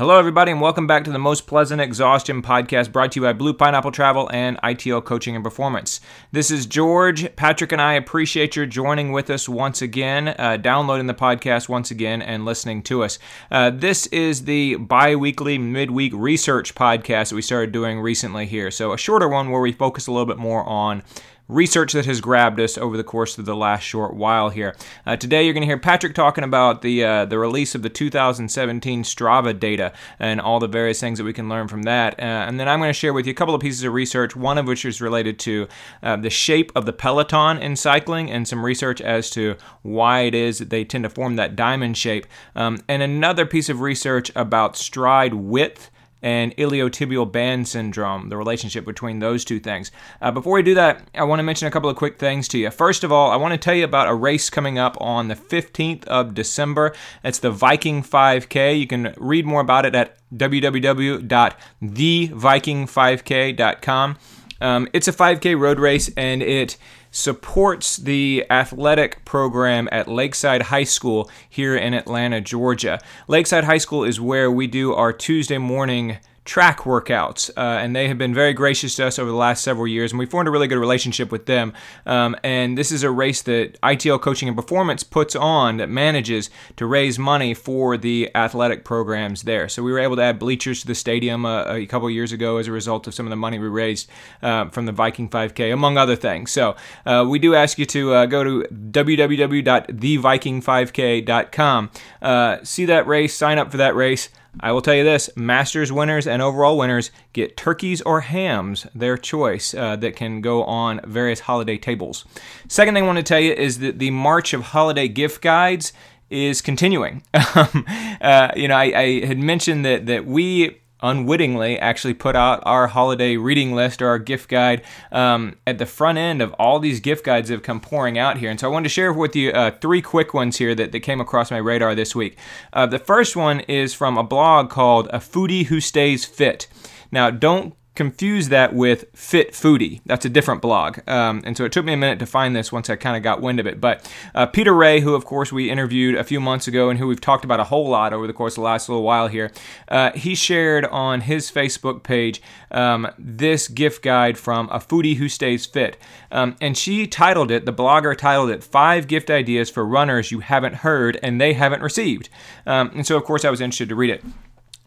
Hello, everybody, and welcome back to the Most Pleasant Exhaustion podcast brought to you by Blue Pineapple Travel and ITL Coaching and Performance. This is George. Patrick and I appreciate your joining with us once again, uh, downloading the podcast once again, and listening to us. Uh, this is the bi weekly, midweek research podcast that we started doing recently here. So, a shorter one where we focus a little bit more on research that has grabbed us over the course of the last short while here. Uh, today, you're going to hear Patrick talking about the uh, the release of the 2017 Strava data and all the various things that we can learn from that. Uh, and then I'm going to share with you a couple of pieces of research, one of which is related to uh, the shape of the peloton in cycling and some research as to why it is that they tend to form that diamond shape, um, and another piece of research about stride width and iliotibial band syndrome, the relationship between those two things. Uh, before we do that, I want to mention a couple of quick things to you. First of all, I want to tell you about a race coming up on the 15th of December. It's the Viking 5K. You can read more about it at www.theviking5k.com. Um, it's a 5K road race and it supports the athletic program at Lakeside High School here in Atlanta, Georgia. Lakeside High School is where we do our Tuesday morning track workouts, uh, and they have been very gracious to us over the last several years, and we formed a really good relationship with them. Um, and this is a race that ITL Coaching and Performance puts on that manages to raise money for the athletic programs there. So we were able to add bleachers to the stadium uh, a couple years ago as a result of some of the money we raised uh, from the Viking 5K, among other things. So uh, we do ask you to uh, go to www.theviking5k.com, uh, see that race, sign up for that race. I will tell you this Masters winners and overall winners get turkeys or hams, their choice, uh, that can go on various holiday tables. Second thing I want to tell you is that the March of Holiday gift guides is continuing. Um, uh, you know, I, I, had mentioned that, that we unwittingly actually put out our holiday reading list or our gift guide um, at the front end of all these gift guides that have come pouring out here. And so I wanted to share with you uh, three quick ones here that, that came across my radar this week. Uh, the first one is from a blog called A Foodie Who Stays Fit. Now, don't confuse that with Fit Foodie. That's a different blog. Um, and so it took me a minute to find this once I kind of got wind of it. But uh, Peter Rea, who of course we interviewed a few months ago and who we've talked about a whole lot over the course of the last little while here, uh, he shared on his Facebook page um, this gift guide from a foodie who stays fit. Um, and she titled it, the blogger titled it, Five Gift Ideas for Runners You Haven't Heard and They Haven't Received. Um, and so, of course, I was interested to read it.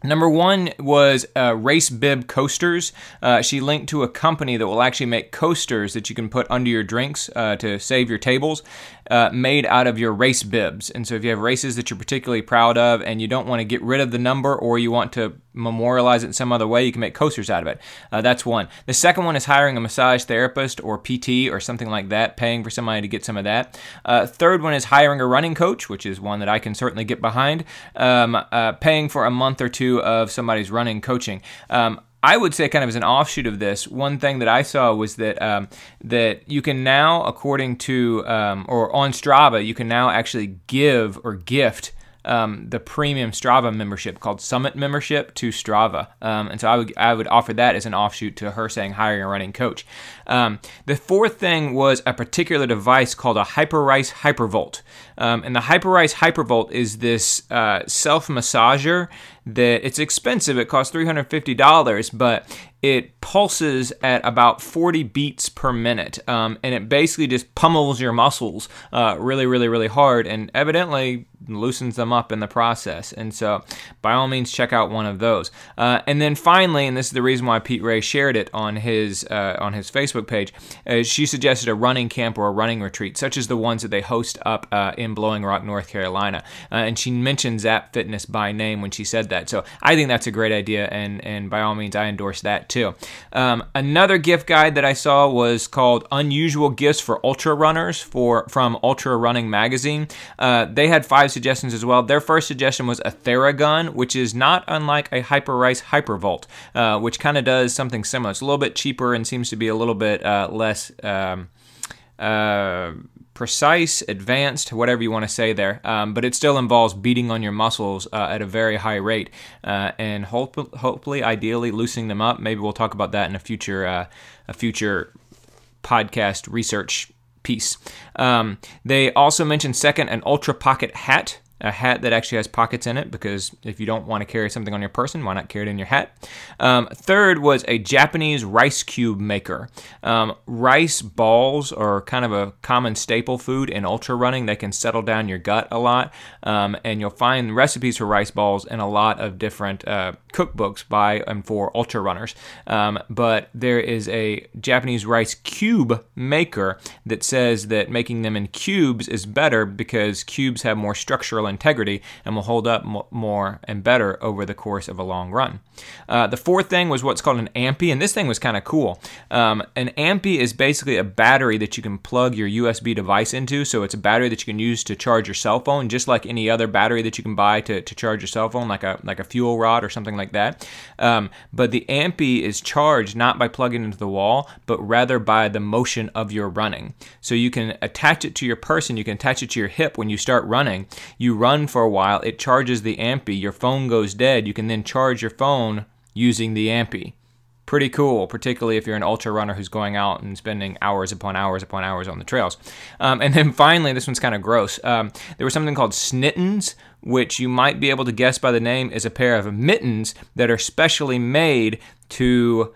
Number one was uh, Race Bib Coasters. Uh, she linked to a company that will actually make coasters that you can put under your drinks uh, to save your tables uh, made out of your race bibs. And so if you have races that you're particularly proud of and you don't want to get rid of the number or you want to memorialize it in some other way, you can make coasters out of it. Uh, that's one. The second one is hiring a massage therapist or PT or something like that, paying for somebody to get some of that. Uh, third one is hiring a running coach, which is one that I can certainly get behind, um, uh, paying for a month or two of somebody's running coaching. Um, I would say, kind of as an offshoot of this, one thing that I saw was that um, that you can now, according to um, or on Strava, you can now actually give or gift um, the premium Strava membership called Summit membership to Strava, um, and so I would I would offer that as an offshoot to her saying hiring a running coach. Um, the fourth thing was a particular device called a Hyperice Hypervolt, um, and the Hyperice Hypervolt is this uh, self massager that it's expensive. It costs three hundred fifty dollars, but it pulses at about 40 beats per minute um, and it basically just pummels your muscles uh, really really really hard and evidently loosens them up in the process. And so, by all means, check out one of those. Uh, and then finally, and this is the reason why Pete Rea shared it on his uh, on his Facebook page, uh, she suggested a running camp or a running retreat, such as the ones that they host up uh, in Blowing Rock, North Carolina. Uh, and she mentioned Zap Fitness by name when she said that. So I think that's a great idea, and and by all means, I endorse that too. Um, another gift guide that I saw was called Unusual Gifts for Ultra Runners for from Ultra Running Magazine. Uh, they had five suggestions as well. Their first suggestion was a Theragun, which is not unlike a Hyperice Hypervolt, uh, which kind of does something similar. It's a little bit cheaper and seems to be a little bit uh, less. Um, uh, precise, advanced, whatever you want to say there, um, but it still involves beating on your muscles uh, at a very high rate uh, and hope- hopefully, ideally, loosening them up. Maybe we'll talk about that in a future uh, a future podcast research piece. Um, they also mentioned second an Ultra Pocket hat. A hat that actually has pockets in it because if you don't want to carry something on your person, why not carry it in your hat? Um, third was a Japanese rice cube maker. Um, rice balls are kind of a common staple food in ultra running. They can settle down your gut a lot, um, and you'll find recipes for rice balls in a lot of different uh, cookbooks by and for ultra runners. Um, but there is a Japanese rice cube maker that says that making them in cubes is better because cubes have more structural integrity and will hold up more and better over the course of a long run. Uh, the fourth thing was what's called an ampy, and this thing was kind of cool. Um, an ampy is basically a battery that you can plug your USB device into. So it's a battery that you can use to charge your cell phone, just like any other battery that you can buy to, to charge your cell phone, like a like a fuel rod or something like that. Um, but the ampy is charged not by plugging into the wall, but rather by the motion of your running. So you can attach it to your person, you can attach it to your hip when you start running. You run for a while, it charges the ampy, your phone goes dead, you can then charge your phone using the ampy. Pretty cool, particularly if you're an ultra runner who's going out and spending hours upon hours upon hours on the trails. Um, and then finally, this one's kind of gross. Um, there was something called snittens, which you might be able to guess by the name is a pair of mittens that are specially made to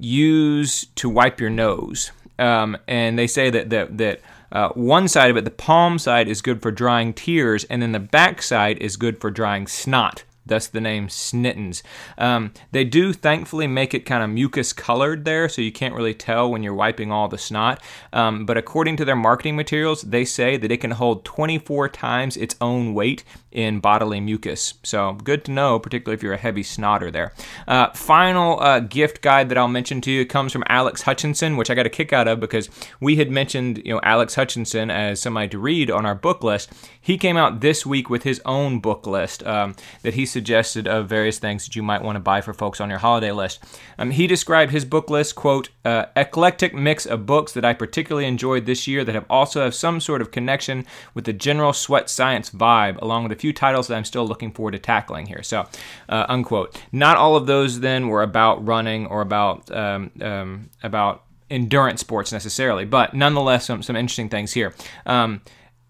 use to wipe your nose. Um, and they say that that that uh, one side of it, the palm side, is good for drying tears, and then the back side is good for drying snot thus the name Snittens. Um, they do thankfully make it kind of mucus colored there, so you can't really tell when you're wiping all the snot. Um, but according to their marketing materials, they say that it can hold 24 times its own weight in bodily mucus. So good to know, particularly if you're a heavy snotter there. Uh, final uh, gift guide that I'll mention to you comes from Alex Hutchinson, which I got a kick out of because we had mentioned you know Alex Hutchinson as somebody to read on our book list. He came out this week with his own book list um, that he suggested of various things that you might want to buy for folks on your holiday list. Um, he described his book list, quote, uh, eclectic mix of books that I particularly enjoyed this year that have also have some sort of connection with the general sweat science vibe, along with a few titles that I'm still looking forward to tackling here. So, uh, unquote. Not all of those then were about running or about um, um, about endurance sports necessarily, but nonetheless, some some interesting things here. Um,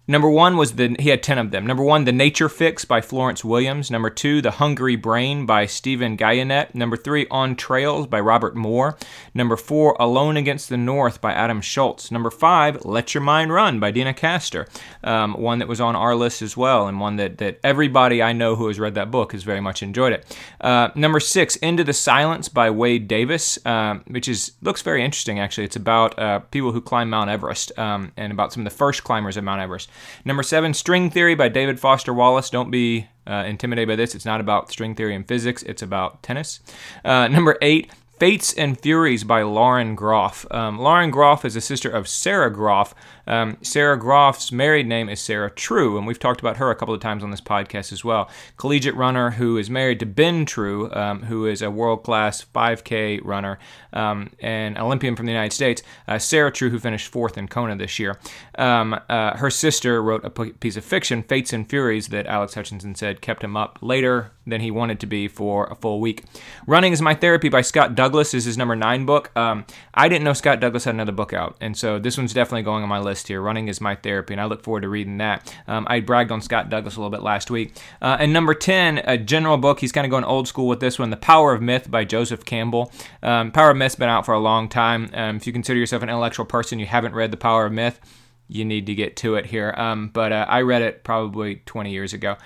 Number one was the he had ten of them. Number one, The Nature Fix by Florence Williams. Number two, The Hungry Brain by Stephen Guyenet. Number three, On Trails by Robert Moor. Number four, Alone Against the North by Adam Shoalts. Number five, Let Your Mind Run by Deena Kastor. Um, one that was on our list as well, and one that, that everybody I know who has read that book has very much enjoyed it. Uh, number six, Into the Silence by Wade Davis, uh, which is looks very interesting actually. It's about uh, people who climb Mount Everest um, and about some of the first climbers of Mount Everest. Number seven, String Theory by David Foster Wallace. Don't be uh, intimidated by this. It's not about string theory and physics, it's about tennis. Uh, number eight, Fates and Furies by Lauren Groff. Um, Lauren Groff is a sister of Sarah Groff. Um, Sarah Groff's married name is Sarah True, and we've talked about her a couple of times on this podcast as well. Collegiate runner who is married to Ben True, um, who is a world class 5K runner um, and Olympian from the United States. Uh, Sarah True, who finished fourth in Kona this year. Um, uh, her sister wrote a piece of fiction, Fates and Furies, that Alex Hutchinson said kept him up later than he wanted to be for a full week. Running is My Therapy by Scott Douglas is his number nine book. Um, I didn't know Scott Douglas had another book out, and so this one's definitely going on my list here. Running is My Therapy, and I look forward to reading that. Um, I bragged on Scott Douglas a little bit last week. Uh, and number 10, a general book. He's kind of going old school with this one The Power of Myth by Joseph Campbell. Um, Power of Myth's been out for a long time. Um, if you consider yourself an intellectual person, you haven't read The Power of Myth, you need to get to it here. Um, but uh, I read it probably 20 years ago.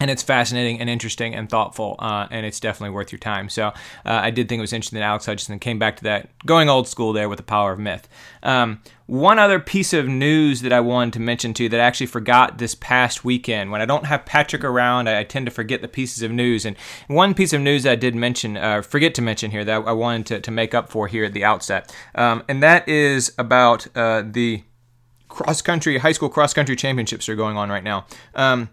And it's fascinating and interesting and thoughtful, uh, and it's definitely worth your time. So uh, I did think it was interesting that Alex Hutchinson came back to that, going old school there with the power of myth. Um, one other piece of news that I wanted to mention to you that I actually forgot this past weekend. When I don't have Patrick around, I, I tend to forget the pieces of news. And one piece of news I did mention, uh, forget to mention here, that I wanted to, to make up for here at the outset, um, and that is about uh, the cross country, high school cross country championships are going on right now. Um,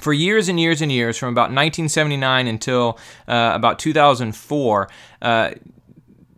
for years and years and years, from about 1979 until uh, about 2004, uh,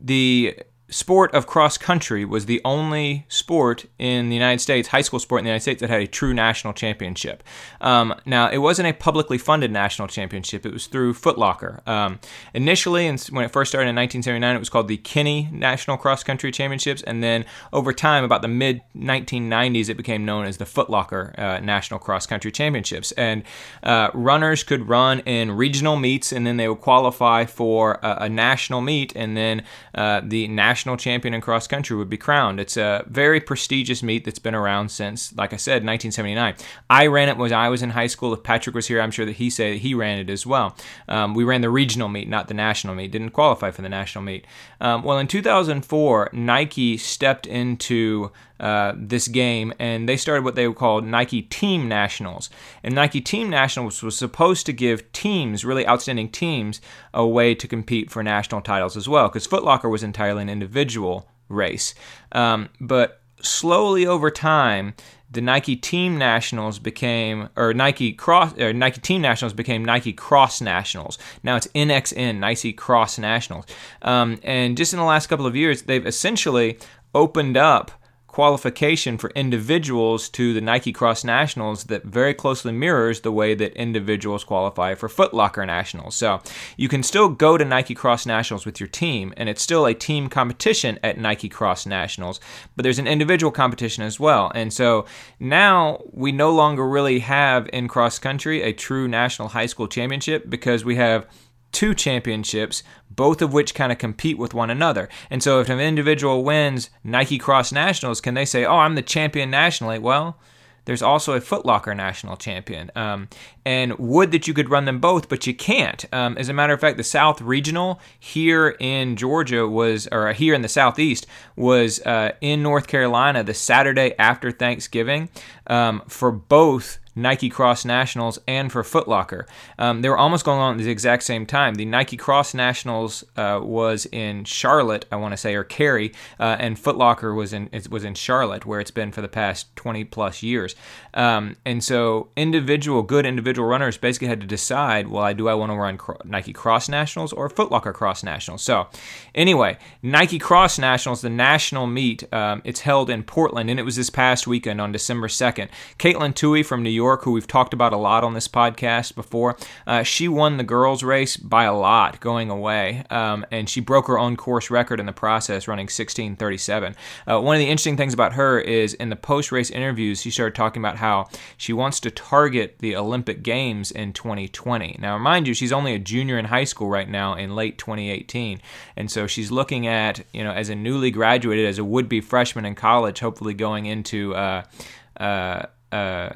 the sport of cross country was the only sport in the United States, high school sport in the United States, that had a true national championship. Um, now, it wasn't a publicly funded national championship, it was through Footlocker. Um, initially, when it first started in 1979, it was called the Kinney National Cross Country Championships, and then over time, about the mid 1990s, it became known as the Footlocker uh, National Cross Country Championships. And uh, runners could run in regional meets, and then they would qualify for a, a national meet, and then uh, the national national champion in cross country would be crowned. It's a very prestigious meet that's been around since, like I said, 1979. I ran it when I was in high school. If Patrick was here, I'm sure that he said that he ran it as well. Um, we ran the regional meet, not the national meet. Didn't qualify for the national meet. Um, well, in 2004, Nike stepped into uh, this game, and they started what they called Nike Team Nationals. And Nike Team Nationals was supposed to give teams, really outstanding teams, a way to compete for national titles as well, because Footlocker was entirely an individual race. Um, but slowly over time, the Nike Team Nationals became, or Nike Cross, or Nike Team Nationals became Nike Cross Nationals. Now it's NXN, Nike Cross Nationals. Um, and just in the last couple of years, they've essentially opened up qualification for individuals to the Nike Cross Nationals that very closely mirrors the way that individuals qualify for Footlocker Nationals. So you can still go to Nike Cross Nationals with your team, and it's still a team competition at Nike Cross Nationals, but there's an individual competition as well. And so now we no longer really have in cross country a true national high school championship because we have two championships, both of which kind of compete with one another. And so if an individual wins Nike Cross Nationals, can they say, oh, I'm the champion nationally? Well, there's also a Footlocker national champion. Um, and would that you could run them both, but you can't. Um, as a matter of fact, the South Regional here in Georgia was, or here in the Southeast, was uh, in North Carolina the Saturday after Thanksgiving um, for both Nike Cross Nationals and for Footlocker. Um, they were almost going on at the exact same time. The Nike Cross Nationals uh, was in Charlotte, I want to say, or Cary, uh, and Footlocker was in was in Charlotte, where it's been for the past 20 plus years. Um, and so, individual good individual runners basically had to decide, well, do I want to run Nike Cross Nationals or Footlocker Cross Nationals? So, anyway, Nike Cross Nationals, the national meet, um, it's held in Portland, and it was this past weekend on December 2nd. Katelyn Tuohy from New York York, who we've talked about a lot on this podcast before, uh, she won the girls' race by a lot going away, um, and she broke her own course record in the process, running 16:37. Uh, one of the interesting things about her is in the post-race interviews, she started talking about how she wants to target the Olympic Games in 2020. Now, mind you, she's only a junior in high school right now in late 2018, and so she's looking at you know as a newly graduated, as a would-be freshman in college, hopefully going into uh, uh, uh,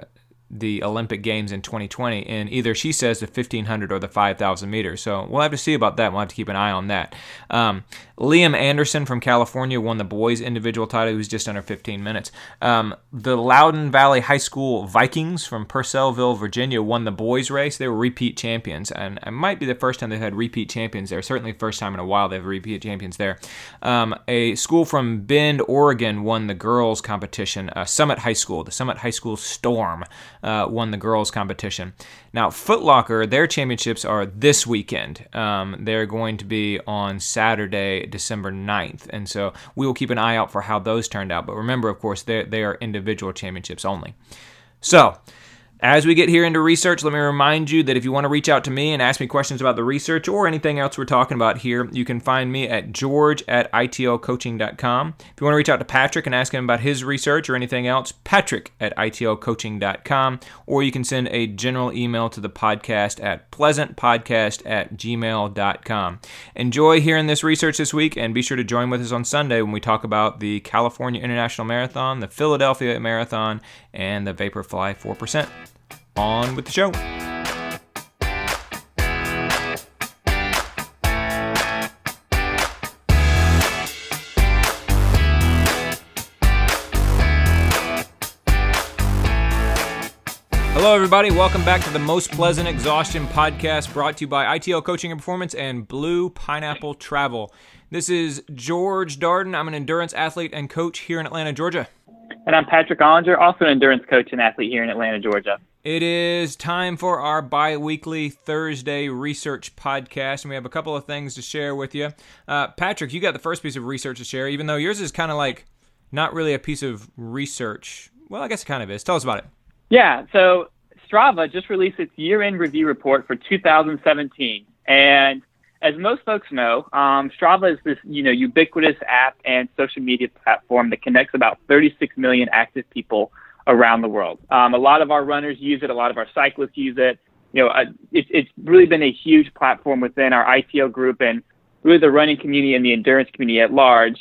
the Olympic Games in 2020 in either she says the 1500 or the 5000 meters. So we'll have to see about that. We'll have to keep an eye on that. Um, Liam Anderson from California won the boys individual title. He was just under 15 minutes. Um, the Loudoun Valley High School Vikings from Purcellville, Virginia, won the boys race. They were repeat champions, and it might be the first time they've had repeat champions there. Certainly, first time in a while they have repeat champions there. Um, a school from Bend, Oregon, won the girls competition. Uh, Summit High School, the Summit High School Storm, uh, won the girls competition. Now, Footlocker, their championships are this weekend. Um, they're going to be on Saturday, December 9th. And so we will keep an eye out for how those turned out. But remember, of course, they are individual championships only. So, as we get here into research, let me remind you that if you want to reach out to me and ask me questions about the research or anything else we're talking about here, you can find me at george at itlcoaching.com. If you want to reach out to Patrick and ask him about his research or anything else, patrick at itlcoaching.com. Or you can send a general email to the podcast at pleasantpodcast at gmail.com. Enjoy hearing this research this week and be sure to join with us on Sunday when we talk about the California International Marathon, the Philadelphia Marathon, and the Vaporfly 4% on with the show. Hello, everybody. Welcome back to the Most Pleasant Exhaustion podcast brought to you by ITL Coaching and Performance and Blue Pineapple Travel. This is George Darden. I'm an endurance athlete and coach here in Atlanta, Georgia. And I'm Patrick Ollinger, also an endurance coach and athlete here in Atlanta, Georgia. It is time for our bi weekly Thursday research podcast, and we have a couple of things to share with you. Uh, Patrick, you got the first piece of research to share, even though yours is kind of like not really a piece of research. Well, I guess it kind of is. Tell us about it. Yeah, so Strava just released its year end review report for 2017. And as most folks know, um, Strava is this you know ubiquitous app and social media platform that connects about 36 million active people around the world. Um, a lot of our runners use it. A lot of our cyclists use it. You know, uh, it, it's really been a huge platform within our ITL group and really the running community and the endurance community at large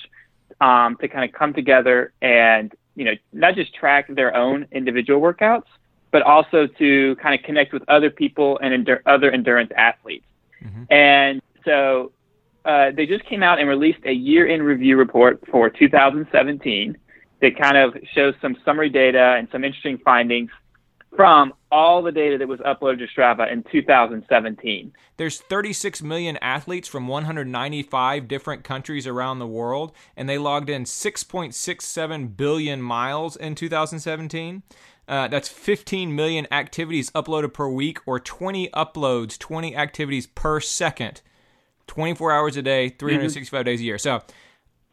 um, to kind of come together and you know not just track their own individual workouts, but also to kind of connect with other people and endur- other endurance athletes. Mm-hmm. And so uh, they just came out and released a year in review report for 2017 that kind of shows some summary data and some interesting findings from all the data that was uploaded to Strava in 2017. There's 36 million athletes from 195 different countries around the world, and they logged in 6.67 billion miles in 2017. Uh, that's 15 million activities uploaded per week, or 20 uploads, 20 activities per second, 24 hours a day, 365 mm-hmm. days a year. So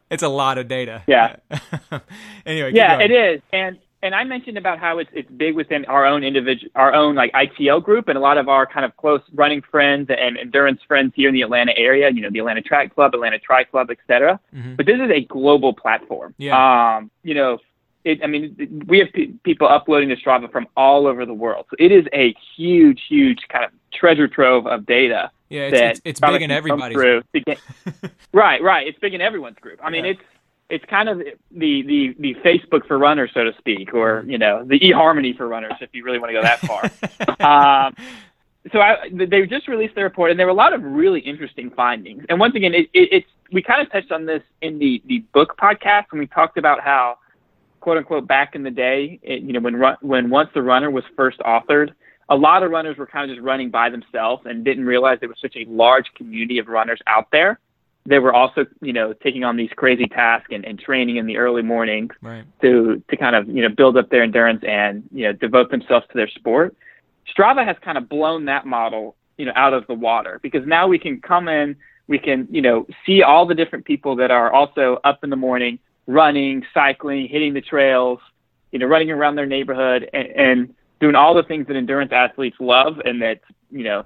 it's a lot of data. Yeah. anyway. Yeah, it is, and and I mentioned about how it's it's big within our own individual, our own like ITL group, and a lot of our kind of close running friends and endurance friends here in the Atlanta area. You know, the Atlanta Track Club, Atlanta Tri Club, etc. Mm-hmm. But this is a global platform. Yeah. Um, you know, it, I mean, we have p- people uploading to Strava from all over the world. So it is a huge, huge kind of treasure trove of data. Yeah, it's, it's, it's big in everybody's group. right, right. It's big in everyone's group. I mean, yeah. it's it's kind of the, the the Facebook for runners, so to speak, or you know, the eHarmony for runners, if you really want to go that far. um, so I, they just released their report, and there were a lot of really interesting findings. And once again, it, it, it's we kind of touched on this in the the book podcast when we talked about how quote unquote back in the day, it, you know, when run, when once the runner was first authored, a lot of runners were kind of just running by themselves and didn't realize there was such a large community of runners out there. They were also, you know, taking on these crazy tasks and, and training in the early mornings right. to to kind of, you know, build up their endurance and, you know, devote themselves to their sport. Strava has kind of blown that model, you know, out of the water because now we can come in, we can, you know, see all the different people that are also up in the morning running, cycling, hitting the trails, you know, running around their neighborhood and, and doing all the things that endurance athletes love and that, you know,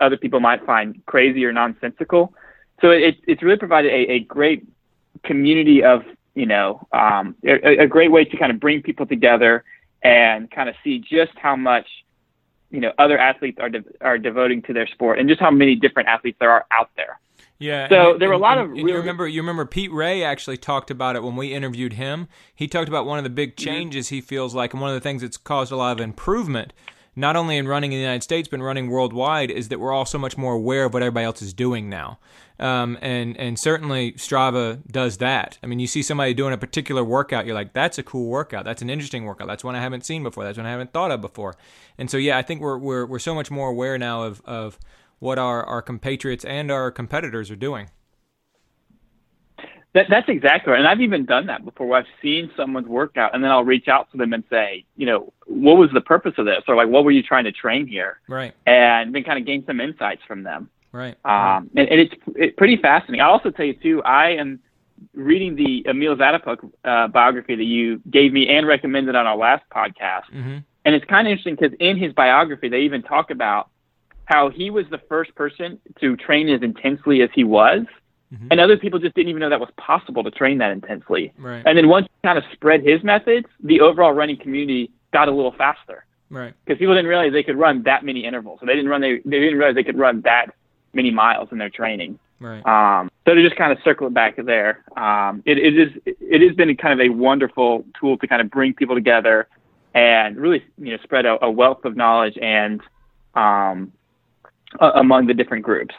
other people might find crazy or nonsensical. So it, it's really provided a, a great community of, you know, um, a, a great way to kind of bring people together and kind of see just how much, you know, other athletes are, de- are devoting to their sport and just how many different athletes there are out there. Yeah. So and, there were a lot and, of. And, you remember, you remember Pete Rea actually talked about it when we interviewed him. He talked about one of the big mm-hmm. changes he feels like, and one of the things that's caused a lot of improvement, not only in running in the United States but running worldwide, is that we're all so much more aware of what everybody else is doing now. Um, and and certainly Strava does that. I mean, you see somebody doing a particular workout, you're like, that's a cool workout. That's an interesting workout. That's one I haven't seen before. That's one I haven't thought of before. And so yeah, I think we're we're we're so much more aware now of of what our, our compatriots and our competitors are doing. That, that's exactly right. And I've even done that before where I've seen someone's workout and then I'll reach out to them and say, you know, what was the purpose of this? Or like, what were you trying to train here? Right. And then kind of gain some insights from them. Right. Um, and, and it's, it's pretty fascinating. I'll also tell you too, I am reading the Emil Zatopek uh, biography that you gave me and recommended on our last podcast. Mm-hmm. And it's kind of interesting because in his biography, they even talk about how he was the first person to train as intensely as he was. Mm-hmm. And other people just didn't even know that was possible to train that intensely. Right. And then once he kind of spread his methods, the overall running community got a little faster. Right. Because people didn't realize they could run that many intervals. So they didn't run they, they didn't realize they could run that many miles in their training. Right. Um, so to just kind of circle it back there, um, it, it is it has been kind of a wonderful tool to kind of bring people together and really you know spread a, a wealth of knowledge and um, uh, among the different groups.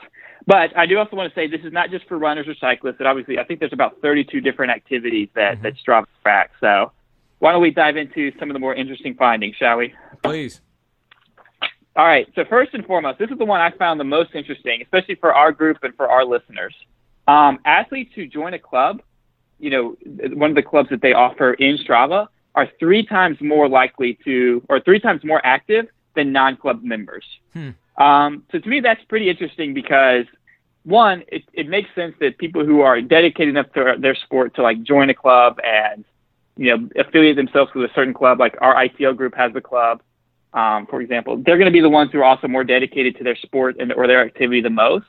But I do also want to say this is not just for runners or cyclists. And obviously, I think there's about 32 different activities that mm-hmm. that Strava tracks. So why don't we dive into some of the more interesting findings, shall we? Please. All right. So first and foremost, this is the one I found the most interesting, especially for our group and for our listeners. Um, athletes who join a club, you know, one of the clubs that they offer in Strava, are three times more likely to, or three times more active than non-club members. Hmm. Um, so to me, that's pretty interesting because one, it, it makes sense that people who are dedicated enough to their sport to like join a club and you know affiliate themselves with a certain club, like our ITL group has a club, um, for example, they're going to be the ones who are also more dedicated to their sport and or their activity the most.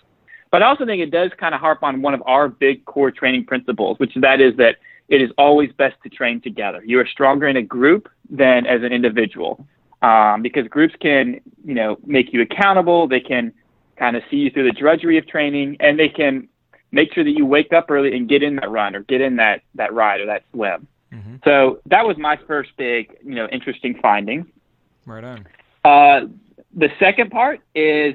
But I also think it does kind of harp on one of our big core training principles, which that is that it is always best to train together. You are stronger in a group than as an individual, um, because groups can, you know, make you accountable. They can kind of see you through the drudgery of training, and they can make sure that you wake up early and get in that run or get in that that ride or that swim. Mm-hmm. So that was my first big, you know, interesting finding. Right on. Uh, the second part is,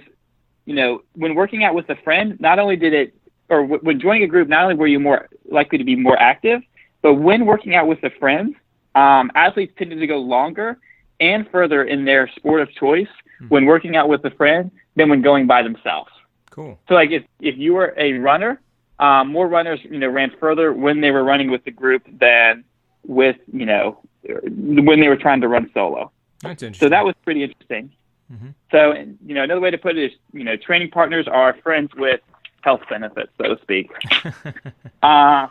you know, when working out with a friend, not only did it, or w- when joining a group, not only were you more likely to be more active, but when working out with a friend, um, athletes tended to go longer and further in their sport of choice mm-hmm. when working out with a friend than when going by themselves. Cool. So, like, if if you were a runner, um, more runners, you know, ran further when they were running with the group than with, you know, when they were trying to run solo. That's interesting. So that was pretty interesting. Mm-hmm. So, you know, another way to put it is, you know, training partners are friends with health benefits, so to speak. uh,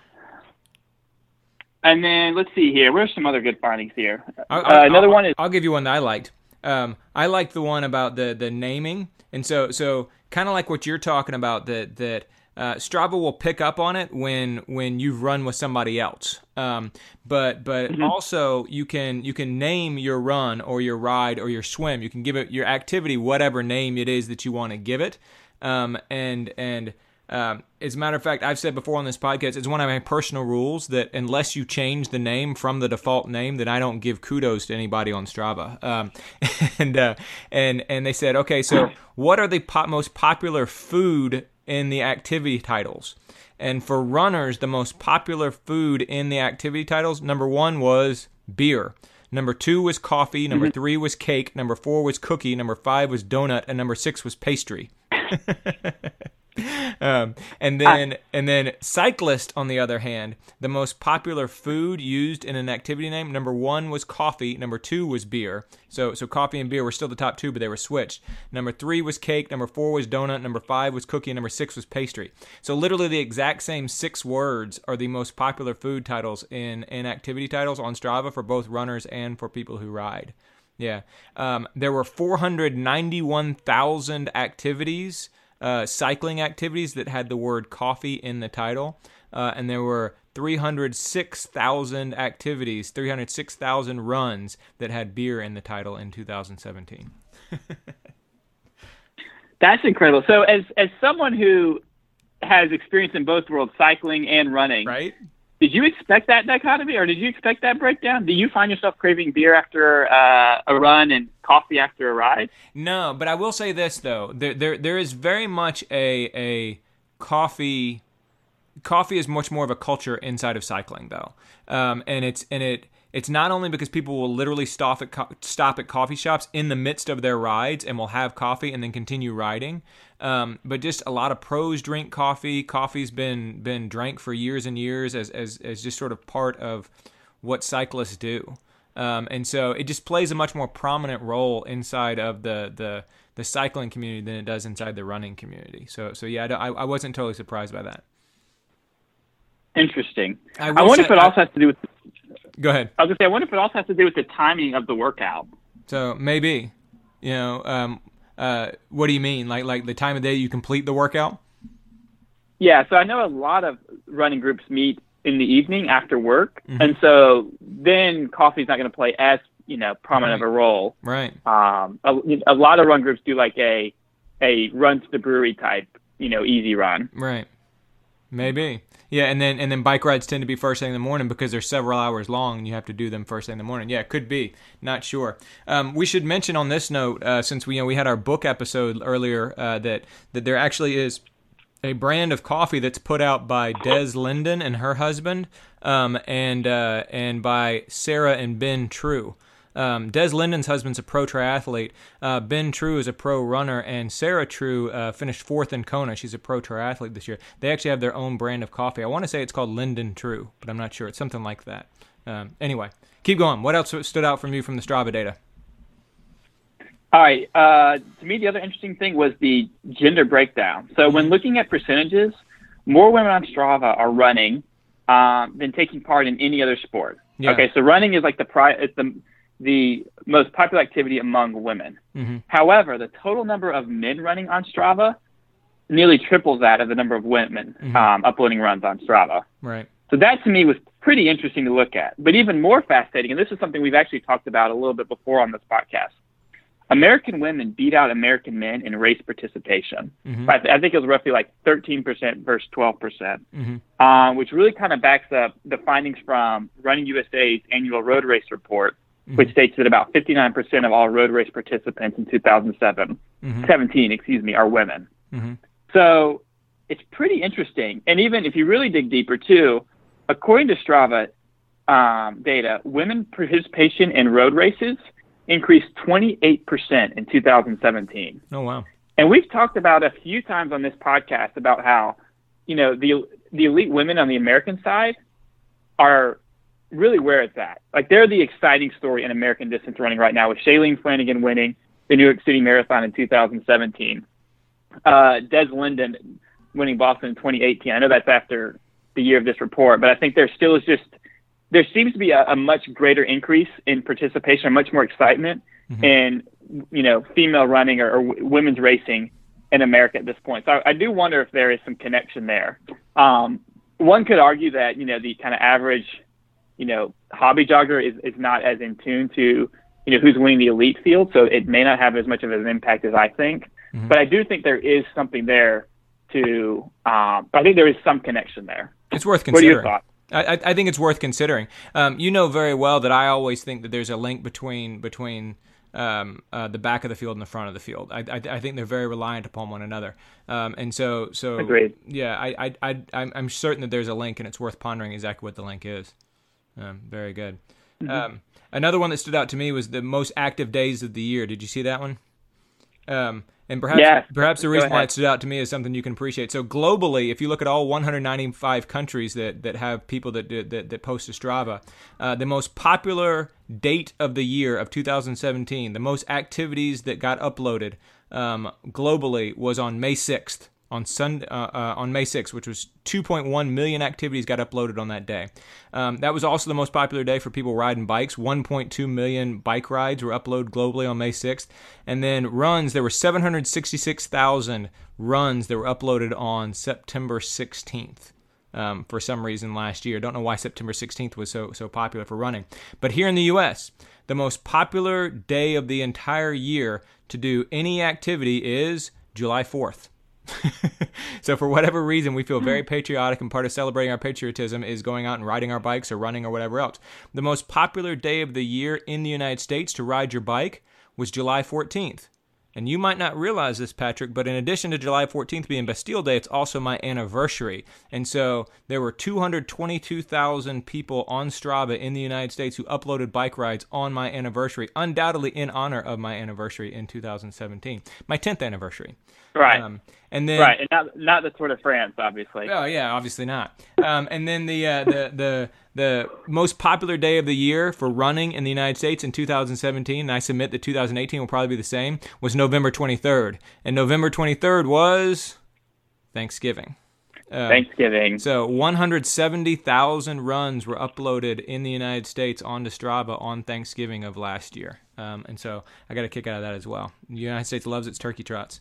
and then let's see here. Where's some other good findings here? I'll, uh, another I'll, one is. I'll give you one that I liked. Um, I liked the one about the the naming, and so so kind of like what you're talking about that that uh, Strava will pick up on it when when you've run with somebody else. Um, but but mm-hmm. also you can you can name your run or your ride or your swim. You can give it your activity whatever name it is that you want to give it. Um, and and um, as a matter of fact, I've said before on this podcast, it's one of my personal rules that unless you change the name from the default name, that I don't give kudos to anybody on Strava. Um, and uh, and and they said, okay, so what are the po- most popular food in the activity titles. And for runners, the most popular food in the activity titles, number one was beer. Number two was coffee. Number mm-hmm. three was cake. Number four was cookie. Number five was donut. And number six was pastry. um, and then and then cyclist on the other hand the most popular food used in an activity name number one was coffee number two was beer. So so coffee and beer were still the top two but they were switched. Number three was cake number four was donut number five was cookie and number six was pastry. So literally the exact same six words are the most popular food titles in in activity titles on strava for both runners and for people who ride. Yeah. Um, there were 491000 activities uh, cycling activities that had the word coffee in the title, uh, and there were 306,000 activities, 306,000 runs that had beer in the title in 2017. That's incredible. So, as as someone who has experience in both worlds, cycling and running, right? Did you expect that dichotomy, or did you expect that breakdown? Do you find yourself craving beer after uh, a run and coffee after a ride? No, but I will say this though: there, there, there is very much a a coffee. Coffee is much more of a culture inside of cycling, though, um, and it's and it it's not only because people will literally stop at co- stop at coffee shops in the midst of their rides and will have coffee and then continue riding, um, but just a lot of pros drink coffee. Coffee's been been drank for years and years as as, as just sort of part of what cyclists do, um, and so it just plays a much more prominent role inside of the the the cycling community than it does inside the running community. So so yeah, I, I wasn't totally surprised by that. Interesting. I, I wonder say, if it also has to do with Go ahead. I was gonna say, I wonder if it also has to do with the timing of the workout. So maybe, you know, um, uh, what do you mean? Like like the time of day you complete the workout? Yeah. So I know a lot of running groups meet in the evening after work, mm-hmm. and so then coffee's not going to play as you know prominent right. of a role. Right. Um, a, a lot of run groups do like a a run to the brewery type, you know, easy run. Right. Maybe. Yeah, and then and then bike rides tend to be first thing in the morning because they're several hours long and you have to do them first thing in the morning. Yeah, it could be. Not sure. Um, we should mention on this note, uh, since we you know we had our book episode earlier, uh, that that there actually is a brand of coffee that's put out by Des Linden and her husband, um, and uh, and by Sarah and Ben True. Um, Des Linden's husband's a pro triathlete. Uh, ben True is a pro runner, and Sarah True uh, finished fourth in Kona. She's a pro triathlete this year. They actually have their own brand of coffee. I want to say it's called Linden True, but I'm not sure. It's something like that. Um, anyway, keep going. What else stood out from you from the Strava data? All right. Uh, to me, the other interesting thing was the gender breakdown. So when looking at percentages, more women on Strava are running um, than taking part in any other sport. Yeah. Okay, so running is like the pri- it's the the most popular activity among women. Mm-hmm. However, the total number of men running on Strava nearly triples that of the number of women Mhm. um, uploading runs on Strava. Right. So that to me was pretty interesting to look at. But even more fascinating, and this is something we've actually talked about a little bit before on this podcast. American women beat out American men in race participation. Mhm. I, th- I think it was roughly like 13% versus 12%, percent Mm-hmm. um, which really kind of backs up the findings from Running USA's annual road race report, Mm-hmm. which states that about 59% of all road race participants in 2007, Mhm. 17, excuse me, are women. Mhm. So it's pretty interesting. And even if you really dig deeper too, according to Strava um, data, women participation in road races increased 28% in 2017. Oh wow. And we've talked about a few times on this podcast about how, you know, the the elite women on the American side are really where it's at. Like they're the exciting story in American distance running right now with Shalane Flanagan winning the New York City Marathon in 2017. Uh, Des Linden winning Boston in 2018. I know that's after the year of this report, but I think there still is just there seems to be a, a much greater increase in participation, or much more excitement Mhm. in you know female running or, or women's racing in America at this point. So I, I do wonder if there is some connection there. Um, one could argue that you know the kind of average you know hobby jogger is, is not as in tune to you know who's winning the elite field, so it may not have as much of an impact as I think. Mhm. But I do think there is something there to. Um, I think there is some connection there. It's worth What are considering. your thoughts? I, I- I think it's worth considering. Um, you know very well that I always think that there's a link between between um, uh, the back of the field and the front of the field. I, I, I think they're very reliant upon one another. Um, and so so Agreed. yeah, I, I, I I'm certain that there's a link, and it's worth pondering exactly what the link is. Um, very good. Mm-hmm. Um, another one that stood out to me was the most active days of the year. Did you see that one? Um, and perhaps Yes. perhaps the reason why it stood out to me is something you can appreciate. So globally, if you look at all 195 countries that, that have people that, that that post to Strava, uh, the most popular date of the year of 2017, the most activities that got uploaded um, globally was on May 6th. On Sunday, uh, uh, on May 6th, which was 2.1 million activities got uploaded on that day. Um, that was also the most popular day for people riding bikes. 1.2 million bike rides were uploaded globally on May 6th. And then runs, there were 766,000 runs that were uploaded on September 16th. Um, for some reason last year. Don't know why September 16th was so so popular for running. But here in the U.S., the most popular day of the entire year to do any activity is July 4th. so for whatever reason we feel very patriotic and part of celebrating our patriotism is going out and riding our bikes or running or whatever else. The most popular day of the year in the united states to ride your bike was july 14th and you might not realize this, Patrick, but in addition to July 14th being Bastille Day, it's also my anniversary. And so there were 222,000 people on Strava in the United States who uploaded bike rides on my anniversary, undoubtedly in honor of my anniversary in 2017, my 10th anniversary. Right. Um, and then right. And not not the Tour de France, obviously. Oh yeah, obviously not. Um, and then the, uh, the the the most popular day of the year for running in the United States in 2017, and I submit that 2018 will probably be the same, was November 23rd. And November 23rd was Thanksgiving. Uh, Thanksgiving. so 170,000 runs were uploaded in the United States onto Strava on Thanksgiving of last year. Um, and so I got a kick out of that as well. The United States loves its turkey trots.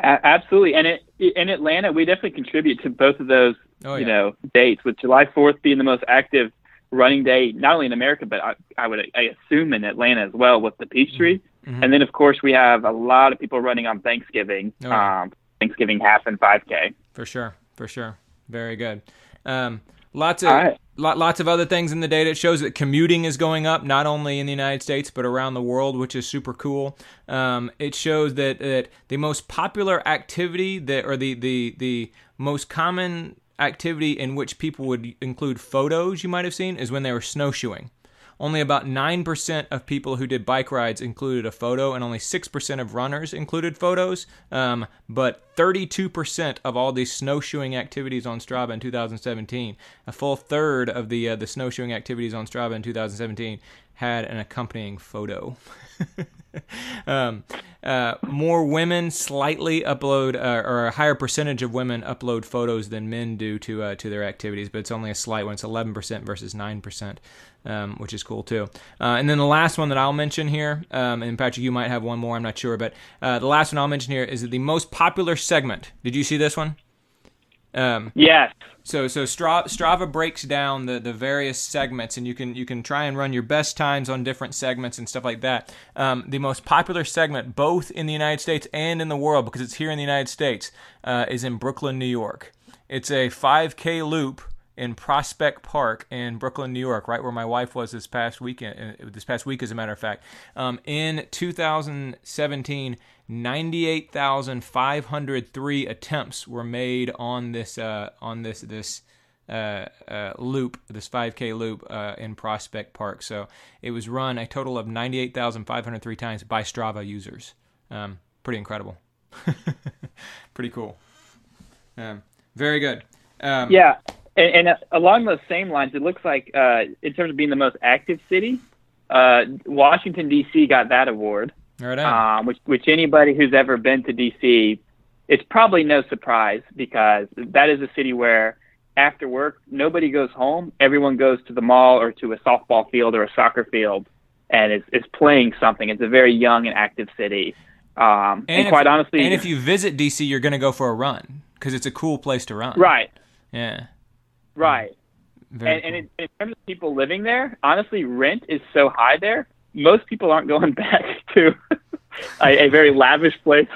A- absolutely. And it, in Atlanta, we definitely contribute to both of those, Oh, you know, dates. With July 4th being the most active running day, not only in America, but I, I would I assume in Atlanta as well with the Peachtree. Mhm. And then, of course, we have a lot of people running on Thanksgiving, Oh, yeah. um, Thanksgiving half and 5K. For sure, for sure. Very good. Um, lots of right. lot, lots of other things in the data. It shows that commuting is going up not only in the United States but around the world, which is super cool. Um, it shows that, that the most popular activity that or the, the the most common activity in which people would include photos you might have seen is when they were snowshoeing. Only about 9% of people who did bike rides included a photo, and only 6% of runners included photos. Um, but 32% of all these snowshoeing activities on Strava in 2017, a full third of the uh, the snowshoeing activities on Strava in 2017 had an accompanying photo. um, uh, more women slightly upload, uh, or a higher percentage of women upload photos than men do to uh, to their activities, but it's only a slight one. It's 11% versus 9%, um, which is cool too. Uh, and then the last one that I'll mention here, um, and Patrick, you might have one more, I'm not sure, but uh, the last one I'll mention here is the most popular segment. Did you see this one? Um, yes. So so Strava, Strava breaks down the, the various segments, and you can you can try and run your best times on different segments and stuff like that. Um, the most popular segment, both in the United States and in the world, because it's here in the United States, uh, is in Brooklyn, New York. It's a 5K loop in Prospect Park in Brooklyn, New York, right where my wife was this past weekend. Uh, this past week, as a matter of fact, um, in 2017, 98,503 attempts were made on this uh, on this this uh, uh, loop, this 5K loop uh, in Prospect Park. So it was run a total of 98,503 times by Strava users. Um, pretty incredible. pretty cool. Um, very good. Um, yeah, and, and, uh, along those same lines, it looks like uh, in terms of being the most active city, Washington D.C. got that award. Right um, which which anybody who's ever been to DC, it's probably no surprise because that is a city where after work nobody goes home. Everyone goes to the mall or to a softball field or a soccer field and is is playing something. It's a very young and active city. Um, and, and quite honestly, and if you visit DC, you're going to go for a run because it's a cool place to run. Right. Yeah. Right. Very and, cool. and in, in terms of people living there, honestly, rent is so high there most people aren't going back to a, a very lavish place.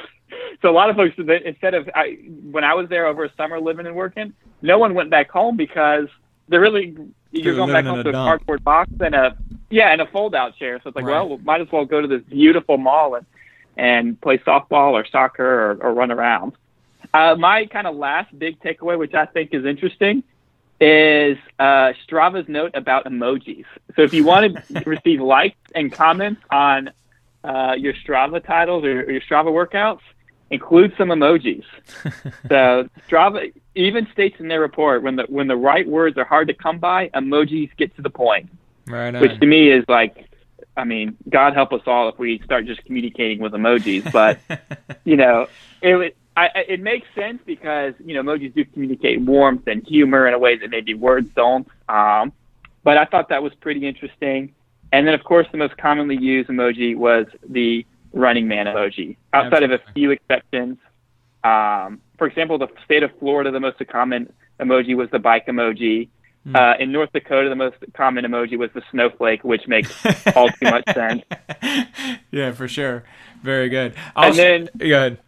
So a lot of folks, instead of I, when I was there over a summer living and working, no one went back home because they're really you're going back home to a dump. cardboard box and a yeah and a fold out chair. So it's like, right. well, we might as well go to this beautiful mall and and play softball or soccer or, or run around. Uh, my kind of last big takeaway, which I think is interesting, is uh, Strava's note about emojis. So if you want to receive likes and comments on uh, your Strava titles or, or your Strava workouts, include some emojis. so Strava even states in their report when the when the right words are hard to come by, emojis get to the point. Right on. Which to me is like, I mean, God help us all if we start just communicating with emojis. But you know, it I, it makes sense because you know emojis do communicate warmth and humor in a way that maybe words don't. Um, but I thought that was pretty interesting. And then, of course, the most commonly used emoji was the running man emoji. Outside Absolutely. of a few exceptions, um, for example, the state of Florida, the most common emoji was the bike emoji. Hmm. Uh, in North Dakota, the most common emoji was the snowflake, which makes all too much sense. Yeah, for sure. Very good. I'll and then, go ahead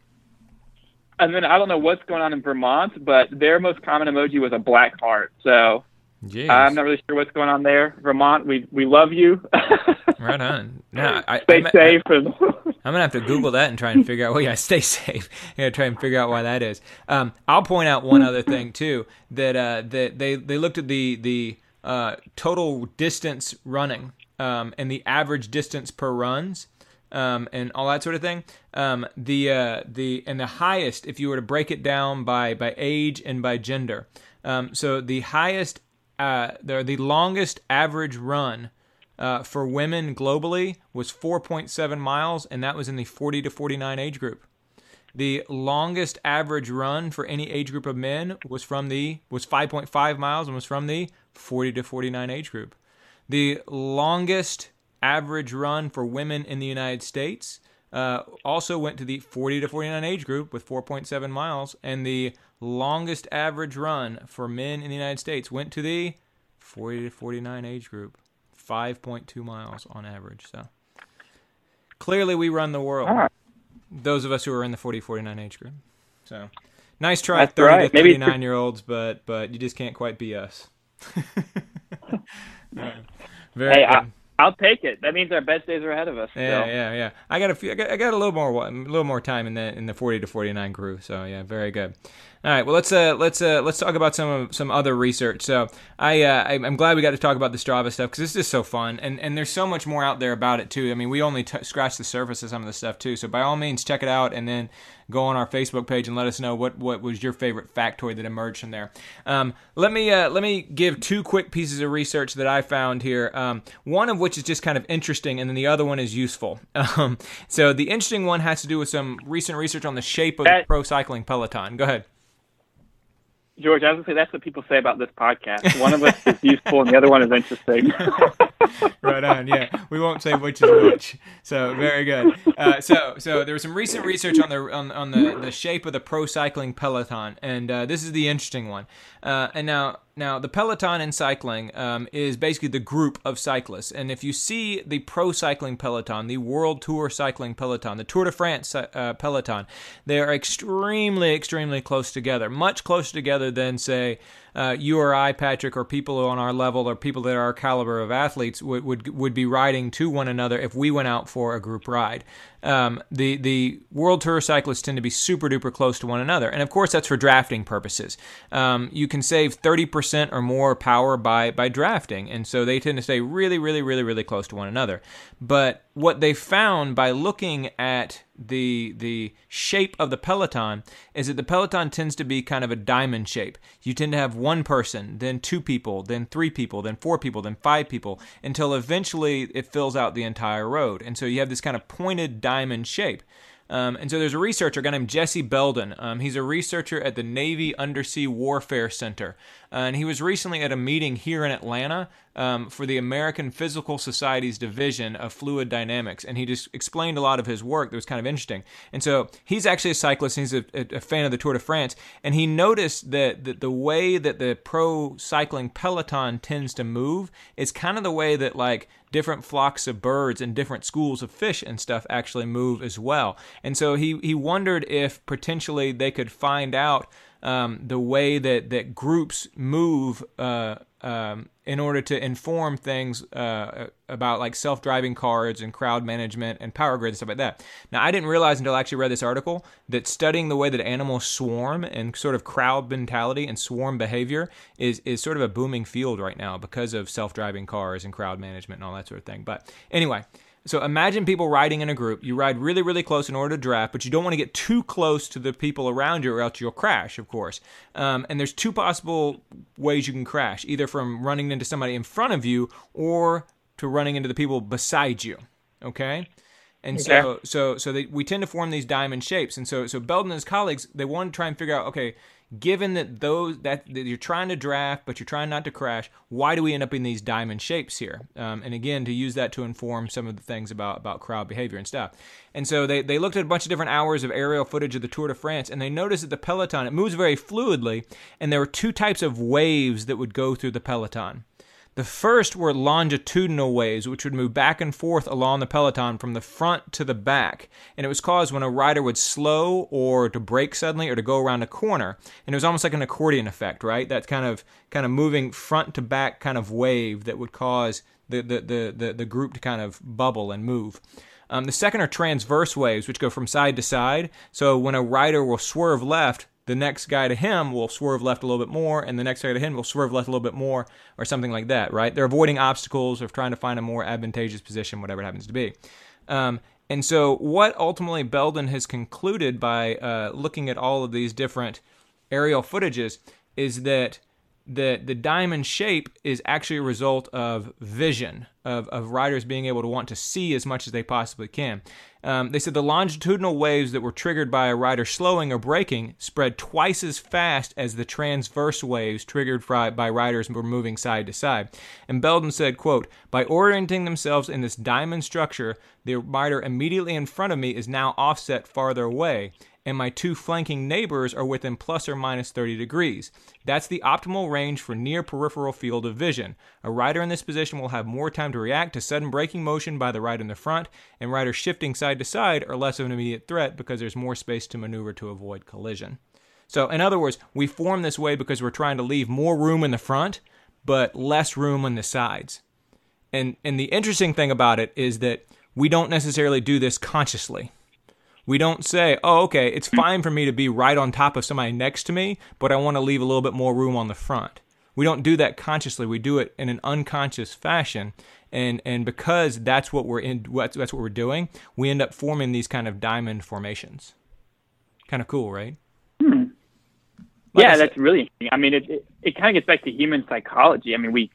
and then I don't know what's going on in Vermont, but their most common emoji was a black heart. So Jeez. I'm not really sure what's going on there. Vermont, we we love you. right on. I, stay I, safe. I, am gonna have to Google that and try and figure out. Well, yeah, stay safe. Yeah, try and figure out why that is. Um, I'll point out one other thing too that uh, that they they looked at the the uh, total distance running um, and the average distance per runs um, and all that sort of thing. Um, the uh, the and the highest, if you were to break it down by by age and by gender, um, so the highest, uh, the the longest average run. Uh, for women globally was 4.7 miles, and that was in the 40 to 49 age group. The longest average run for any age group of men was from the was 5.5 miles and was from the 40 to 49 age group. The longest average run for women in the United States. Uh, also went to the 40 to 49 age group with 4.7 miles, and the longest average run for men in the United States went to the 40 to 49 age group, 5.2 miles on average. So clearly, we run the world. Ah. Those of us who are in the 40 49 age group. So nice try, That's 30 right. to 39 Maybe. year olds, but but you just can't quite be us. Very hey, good. I'll take it. That means our best days are ahead of us. Yeah, so. yeah, yeah. I got a few. I got, I got a little more, a little more time in the in the forty to forty nine crew. So yeah, very good. All right, well let's uh let's uh let's talk about some some other research. So I uh, I'm glad we got to talk about the Strava stuff because this is so fun and and there's so much more out there about it too. I mean we only t- scratched the surface of some of the stuff too. So by all means check it out and then go on our Facebook page and let us know what, what was your favorite factoid that emerged from there. Um, let me uh, let me give two quick pieces of research that I found here. Um, one of which is just kind of interesting, and then the other one is useful. Um, so the interesting one has to do with some recent research on the shape of the pro cycling peloton. Go ahead. George, I was gonna say that's what people say about this podcast. One of us is useful, and the other one is interesting. right on. Yeah, we won't say which is which. So very good. Uh, so so there was some recent research on the on, on the the shape of the pro cycling peloton, and uh, this is the interesting one. Uh, and now now, the peloton in cycling um, is basically the group of cyclists. And if you see the pro cycling peloton, the World Tour cycling peloton, the Tour de France uh, peloton, they are extremely, extremely close together, much closer together than, say, uh, you or I, Patrick, or people on our level, or people that are our caliber of athletes would, would would be riding to one another if we went out for a group ride. Um, the the World Tour cyclists tend to be super duper close to one another, and of course that's for drafting purposes. Um, you can save thirty percent or more power by by drafting, and so they tend to stay really, really, really, really close to one another. But what they found by looking at the the shape of the peloton is that the peloton tends to be kind of a diamond shape. You tend to have one person, then two people, then three people, then four people, then five people, until eventually it fills out the entire road. And so you have this kind of pointed diamond shape. Um, and so there's a researcher, a guy named Jesse Belden. Um, he's a researcher at the Navy Undersea Warfare Center. And he was recently at a meeting here in Atlanta um, for the American Physical Society's division of fluid dynamics. And he just explained a lot of his work that was kind of interesting. And so he's actually a cyclist, he's a, a fan of the Tour de France. And he noticed that, that the way that the pro cycling peloton tends to move is kind of the way that, like, different flocks of birds and different schools of fish and stuff actually move as well. And so he, he wondered if potentially they could find out um, the way that, that groups move uh, um, in order to inform things uh, about like self-driving cars and crowd management and power grid and stuff like that. Now, I didn't realize until I actually read this article that studying the way that animals swarm and sort of crowd mentality and swarm behavior is is sort of a booming field right now because of self-driving cars and crowd management and all that sort of thing. But anyway. So imagine people riding in a group. You ride really, really close in order to draft, but you don't want to get too close to the people around you, or else you'll crash, of course. Um, and there's two possible ways you can crash: either from running into somebody in front of you, or to running into the people beside you. Okay. And okay. so, so, so they, we tend to form these diamond shapes. And so, so Belden and his colleagues, they want to try and figure out, okay, given that those that, that, you're trying to draft but you're trying not to crash why do we end up in these diamond shapes here? Um, and again to use that to inform some of the things about about crowd behavior and stuff. And so they, they looked at a bunch of different hours of aerial footage of the tour de france and they noticed that the peloton it moves very fluidly and there were two types of waves that would go through the peloton the first were longitudinal waves, which would move back and forth along the peloton from the front to the back. And it was caused when a rider would slow or to brake suddenly or to go around a corner. And it was almost like an accordion effect, right? That kind of kind of moving front to back kind of wave that would cause the, the, the, the, the group to kind of bubble and move. Um, the second are transverse waves, which go from side to side. So when a rider will swerve left, the next guy to him will swerve left a little bit more, and the next guy to him will swerve left a little bit more, or something like that, right? They're avoiding obstacles or trying to find a more advantageous position, whatever it happens to be. Um, and so, what ultimately Belden has concluded by uh, looking at all of these different aerial footages is that the the diamond shape is actually a result of vision of, of riders being able to want to see as much as they possibly can. Um, they said the longitudinal waves that were triggered by a rider slowing or braking spread twice as fast as the transverse waves triggered by, by riders were moving side to side. And Belden said, quote, by orienting themselves in this diamond structure, the rider immediately in front of me is now offset farther away and my two flanking neighbors are within plus or minus 30 degrees. That's the optimal range for near peripheral field of vision. A rider in this position will have more time to react to sudden braking motion by the rider in the front, and riders shifting side to side are less of an immediate threat because there's more space to maneuver to avoid collision. So, in other words, we form this way because we're trying to leave more room in the front, but less room on the sides. And, and the interesting thing about it is that we don't necessarily do this consciously. We don't say, oh, okay, it's fine for me to be right on top of somebody next to me, but I want to leave a little bit more room on the front. We don't do that consciously. We do it in an unconscious fashion. And, and because that's what we're in, that's what we're doing, we end up forming these kind of diamond formations. Kind of cool, right? Hmm. Like yeah, that's really interesting. I mean, it, it, it kind of gets back to human psychology. I mean, we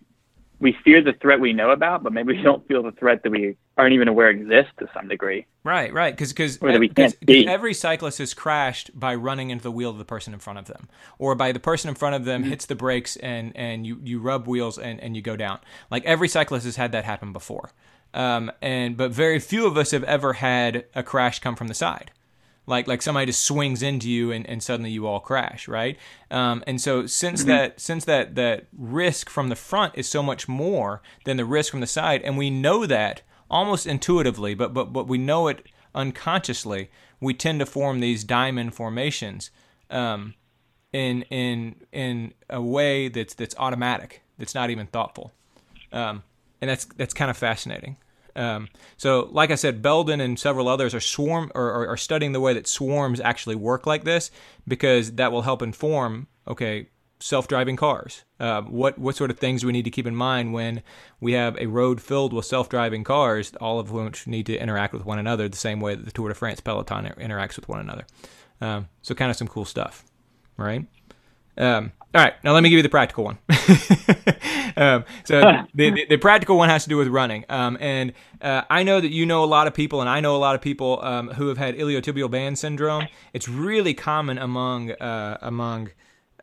we fear the threat we know about, but maybe we don't feel the threat that we aren't even aware exists to some degree. Right, right. Because because every cyclist has crashed by running into the wheel of the person in front of them, or by the person in front of them mm-hmm. hits the brakes and and you you rub wheels and and you go down. Like every cyclist has had that happen before. Um, and but very few of us have ever had a crash come from the side like like somebody just swings into you and, and suddenly you all crash right? Um, and so since mm-hmm. that since that that risk from the front is so much more than the risk from the side and we know that almost intuitively but but but we know it unconsciously we tend to form these diamond formations um, in in in a way that's that's automatic that's not even thoughtful. Um, and that's that's kind of fascinating um, so, like I said, Belden and several others are swarm or are studying the way that swarms actually work like this because that will help inform okay self-driving cars. Uh, what what sort of things do we need to keep in mind when we have a road filled with self-driving cars, all of which need to interact with one another the same way that the Tour de France peloton interacts with one another. Um, so, kind of some cool stuff, right? Um, all right, now let me give you the practical one. um, so the, the, the, practical one has to do with running. Um, and uh, I know that you know a lot of people, and I know a lot of people um, who have had iliotibial band syndrome. It's really common among uh, among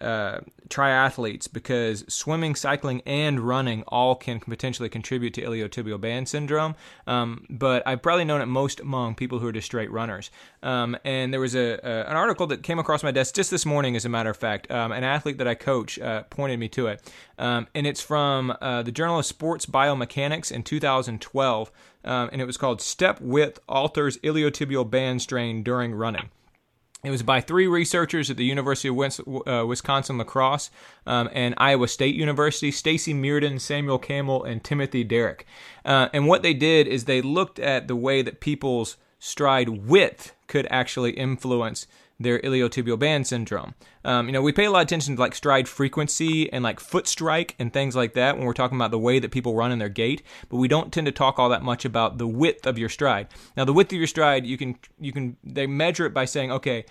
uh, triathletes because swimming, cycling, and running all can potentially contribute to iliotibial band syndrome. Um, but I've probably known it most among people who are just straight runners. Um, and there was a, a, an article that came across my desk just this morning, as a matter of fact. Um, an athlete that I coach uh, pointed me to it, um, and it's from uh, the Journal of Sports Biomechanics in 2012, um, and it was called "Step Width Alters Iliotibial Band Strain During Running." It was by three researchers at the University of uh, Wisconsin La Crosse um, and Iowa State University Stacey Meardon, Samuel Campbell, and Timothy Derrick. Uh, and what they did is they looked at the way that people's stride width could actually influence their iliotibial band syndrome. Um, you know, we pay a lot of attention to like stride frequency and like foot strike and things like that when we're talking about the way that people run in their gait, but we don't tend to talk all that much about the width of your stride. Now, the width of your stride, you can you can they measure it by saying, okay,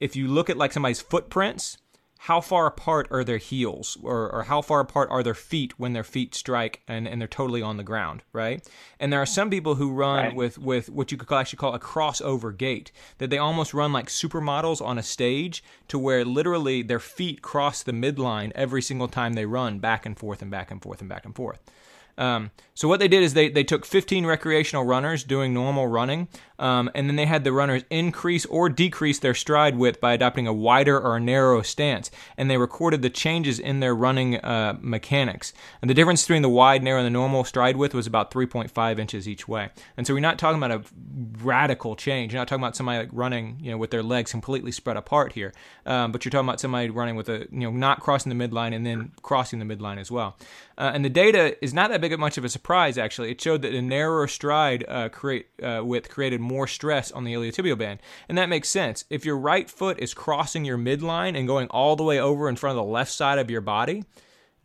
if you look at like somebody's footprints, how far apart are their heels or, or how far apart are their feet when their feet strike and, and they're totally on the ground right and there are some people who run right. with, with what you could actually call a crossover gait that they almost run like supermodels on a stage to where literally their feet cross the midline every single time they run back and forth and back and forth and back and forth um, so what they did is they, they took 15 recreational runners doing normal running, um, and then they had the runners increase or decrease their stride width by adopting a wider or a narrow stance, and they recorded the changes in their running uh, mechanics. And the difference between the wide, narrow, and the normal stride width was about 3.5 inches each way. And so we're not talking about a radical change. You're not talking about somebody like running, you know, with their legs completely spread apart here, um, but you're talking about somebody running with a, you know, not crossing the midline and then crossing the midline as well. Uh, and the data is not that big of much of a surprise, actually. It showed that a narrower stride uh, create, uh, width created more stress on the iliotibial band. And that makes sense. If your right foot is crossing your midline and going all the way over in front of the left side of your body,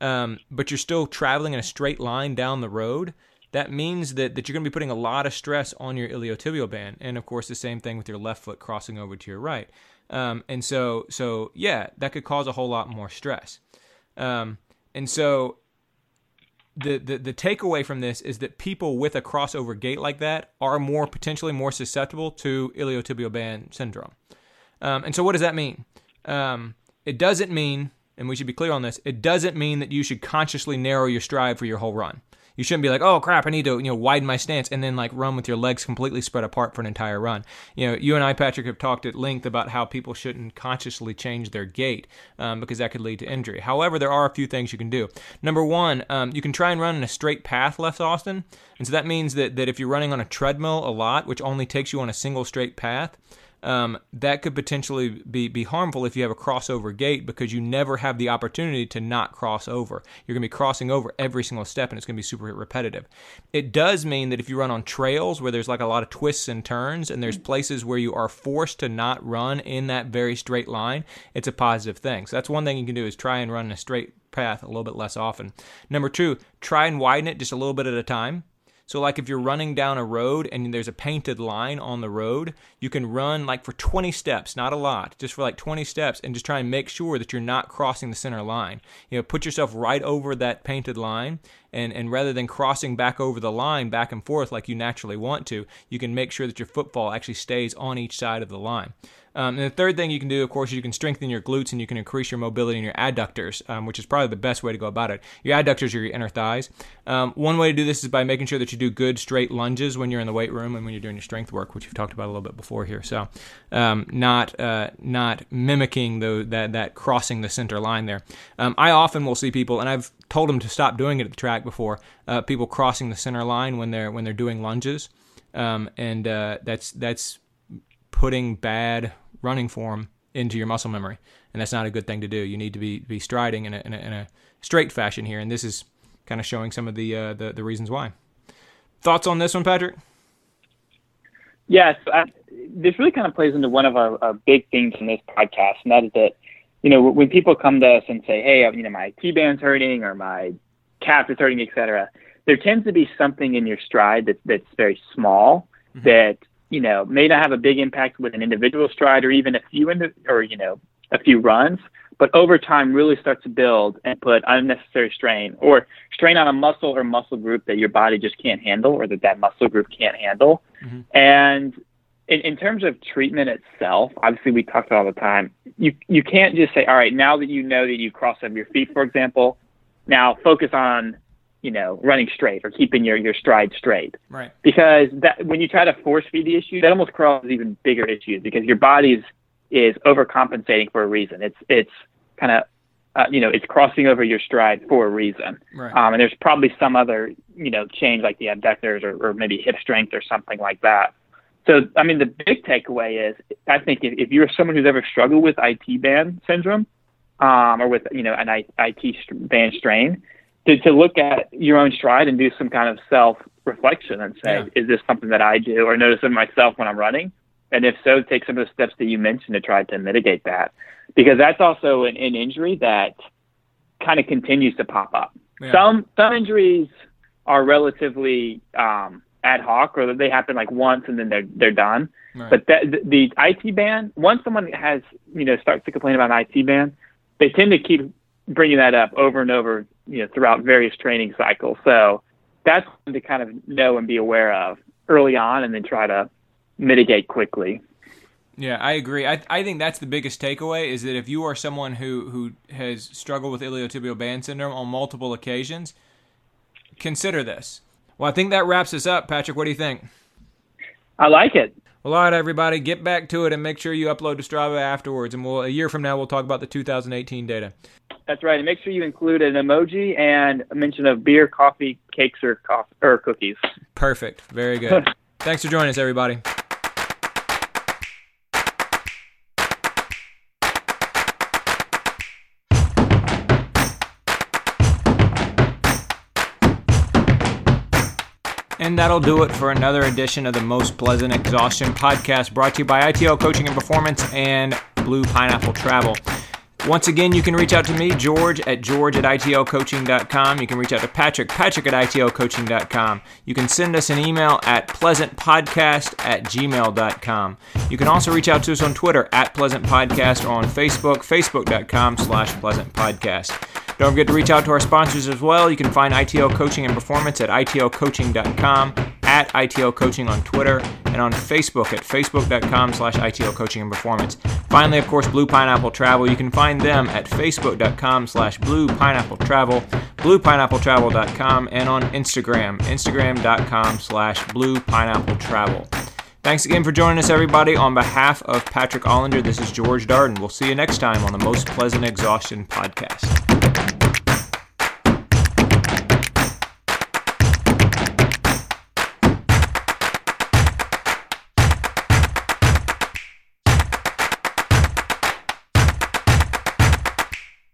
um, but you're still traveling in a straight line down the road, that means that, that you're going to be putting a lot of stress on your iliotibial band. And of course, the same thing with your left foot crossing over to your right. Um, and so, so yeah, that could cause a whole lot more stress. Um, and so the, the the takeaway from this is that people with a crossover gait like that are more potentially more susceptible to iliotibial band syndrome. Um, and so, what does that mean? Um, it doesn't mean, and we should be clear on this. It doesn't mean that you should consciously narrow your stride for your whole run. You shouldn't be like, oh crap, I need to you know widen my stance and then like run with your legs completely spread apart for an entire run. You know, you and I, Patrick, have talked at length about how people shouldn't consciously change their gait um, because that could lead to injury. However, there are a few things you can do. Number one, um, you can try and run in a straight path less Austin, and so that means that that if you're running on a treadmill a lot, which only takes you on a single straight path um, that could potentially be, be harmful if you have a crossover gait because you never have the opportunity to not cross over. You're going to be crossing over every single step and it's going to be super repetitive. It does mean that if you run on trails where there's like a lot of twists and turns and there's places where you are forced to not run in that very straight line, it's a positive thing. So that's one thing you can do is try and run in a straight path a little bit less often. Number two, try and widen it just a little bit at a time. So, like if you're running down a road and there's a painted line on the road, you can run like for 20 steps, not a lot, just for like 20 steps, and just try and make sure that you're not crossing the center line. You know, put yourself right over that painted line, and, and rather than crossing back over the line back and forth like you naturally want to, you can make sure that your footfall actually stays on each side of the line. Um, and the third thing you can do, of course, is you can strengthen your glutes and you can increase your mobility in your adductors, um, which is probably the best way to go about it. Your adductors are your inner thighs. Um, one way to do this is by making sure that you do good straight lunges when you're in the weight room and when you're doing your strength work, which we've talked about a little bit before here. So, um, not uh, not mimicking the, that that crossing the center line there. Um, I often will see people, and I've told them to stop doing it at the track before. Uh, people crossing the center line when they're when they're doing lunges, um, and uh, that's that's putting bad running form into your muscle memory, and that's not a good thing to do. You need to be be striding in a, in a, in a straight fashion here, and this is kind of showing some of the, uh, the the reasons why. Thoughts on this one, Patrick? Yes, I, this really kind of plays into one of our, our big themes in this podcast, and that is that you know when people come to us and say, "Hey, you know, my T band's hurting or my calf is hurting, etc." There tends to be something in your stride that, that's very small mm-hmm. that you know, may not have a big impact with an individual stride or even a few in the, or you know, a few runs, but over time really starts to build and put unnecessary strain or strain on a muscle or muscle group that your body just can't handle or that that muscle group can't handle. Mm-hmm. And in, in terms of treatment itself, obviously we talk talked all the time. You you can't just say, all right, now that you know that you cross over your feet, for example, now focus on you know, running straight or keeping your, your stride straight. Right. Because that when you try to force feed the issue, that almost causes even bigger issues because your body is, is overcompensating for a reason. It's it's kind of uh, you know it's crossing over your stride for a reason. Right. Um, and there's probably some other you know change like the abductors or, or maybe hip strength or something like that. So I mean the big takeaway is I think if, if you're someone who's ever struggled with IT band syndrome um, or with you know an IT band strain to, to look at your own stride and do some kind of self reflection and say, yeah. is this something that I do or notice in myself when I'm running? And if so, take some of the steps that you mentioned to try to mitigate that. Because that's also an, an injury that kind of continues to pop up. Yeah. Some some injuries are relatively um, ad hoc or that they happen like once and then they're they're done. Right. But that, the, the IT band, once someone has you know starts to complain about an IT band, they tend to keep bringing that up over and over, you know, throughout various training cycles. So that's something to kind of know and be aware of early on, and then try to mitigate quickly. Yeah, I agree. I, I think that's the biggest takeaway is that if you are someone who, who has struggled with iliotibial band syndrome on multiple occasions, consider this. Well, I think that wraps us up. Patrick, what do you think? I like it. Well, all right, everybody, get back to it and make sure you upload to Strava afterwards. And we'll a year from now we'll talk about the 2018 data. That's right. And make sure you include an emoji and a mention of beer, coffee, cakes, or coffee, or cookies. Perfect. Very good. Thanks for joining us, everybody. And that'll do it for another edition of the Most Pleasant Exhaustion podcast brought to you by ITL Coaching and Performance and Blue Pineapple Travel. Once again, you can reach out to me, George, at george at itlcoaching.com. You can reach out to Patrick, patrick at itlcoaching.com. You can send us an email at pleasantpodcast at gmail.com. You can also reach out to us on Twitter at pleasantpodcast or on Facebook, facebook.com slash pleasantpodcast. Don't forget to reach out to our sponsors as well. You can find ITL Coaching and Performance at itlcoaching.com, at ITL Coaching on Twitter, and on Facebook at facebook.com slash ITL Coaching and Performance. Finally, of course, Blue Pineapple Travel. You can find them at facebook.com slash Blue Pineapple Travel, bluepineappletravel.com, and on Instagram, instagram.com slash Blue Pineapple Travel. Thanks again for joining us, everybody. On behalf of Patrick Ollinger, this is George Darden. We'll see you next time on the Most Pleasant Exhaustion podcast.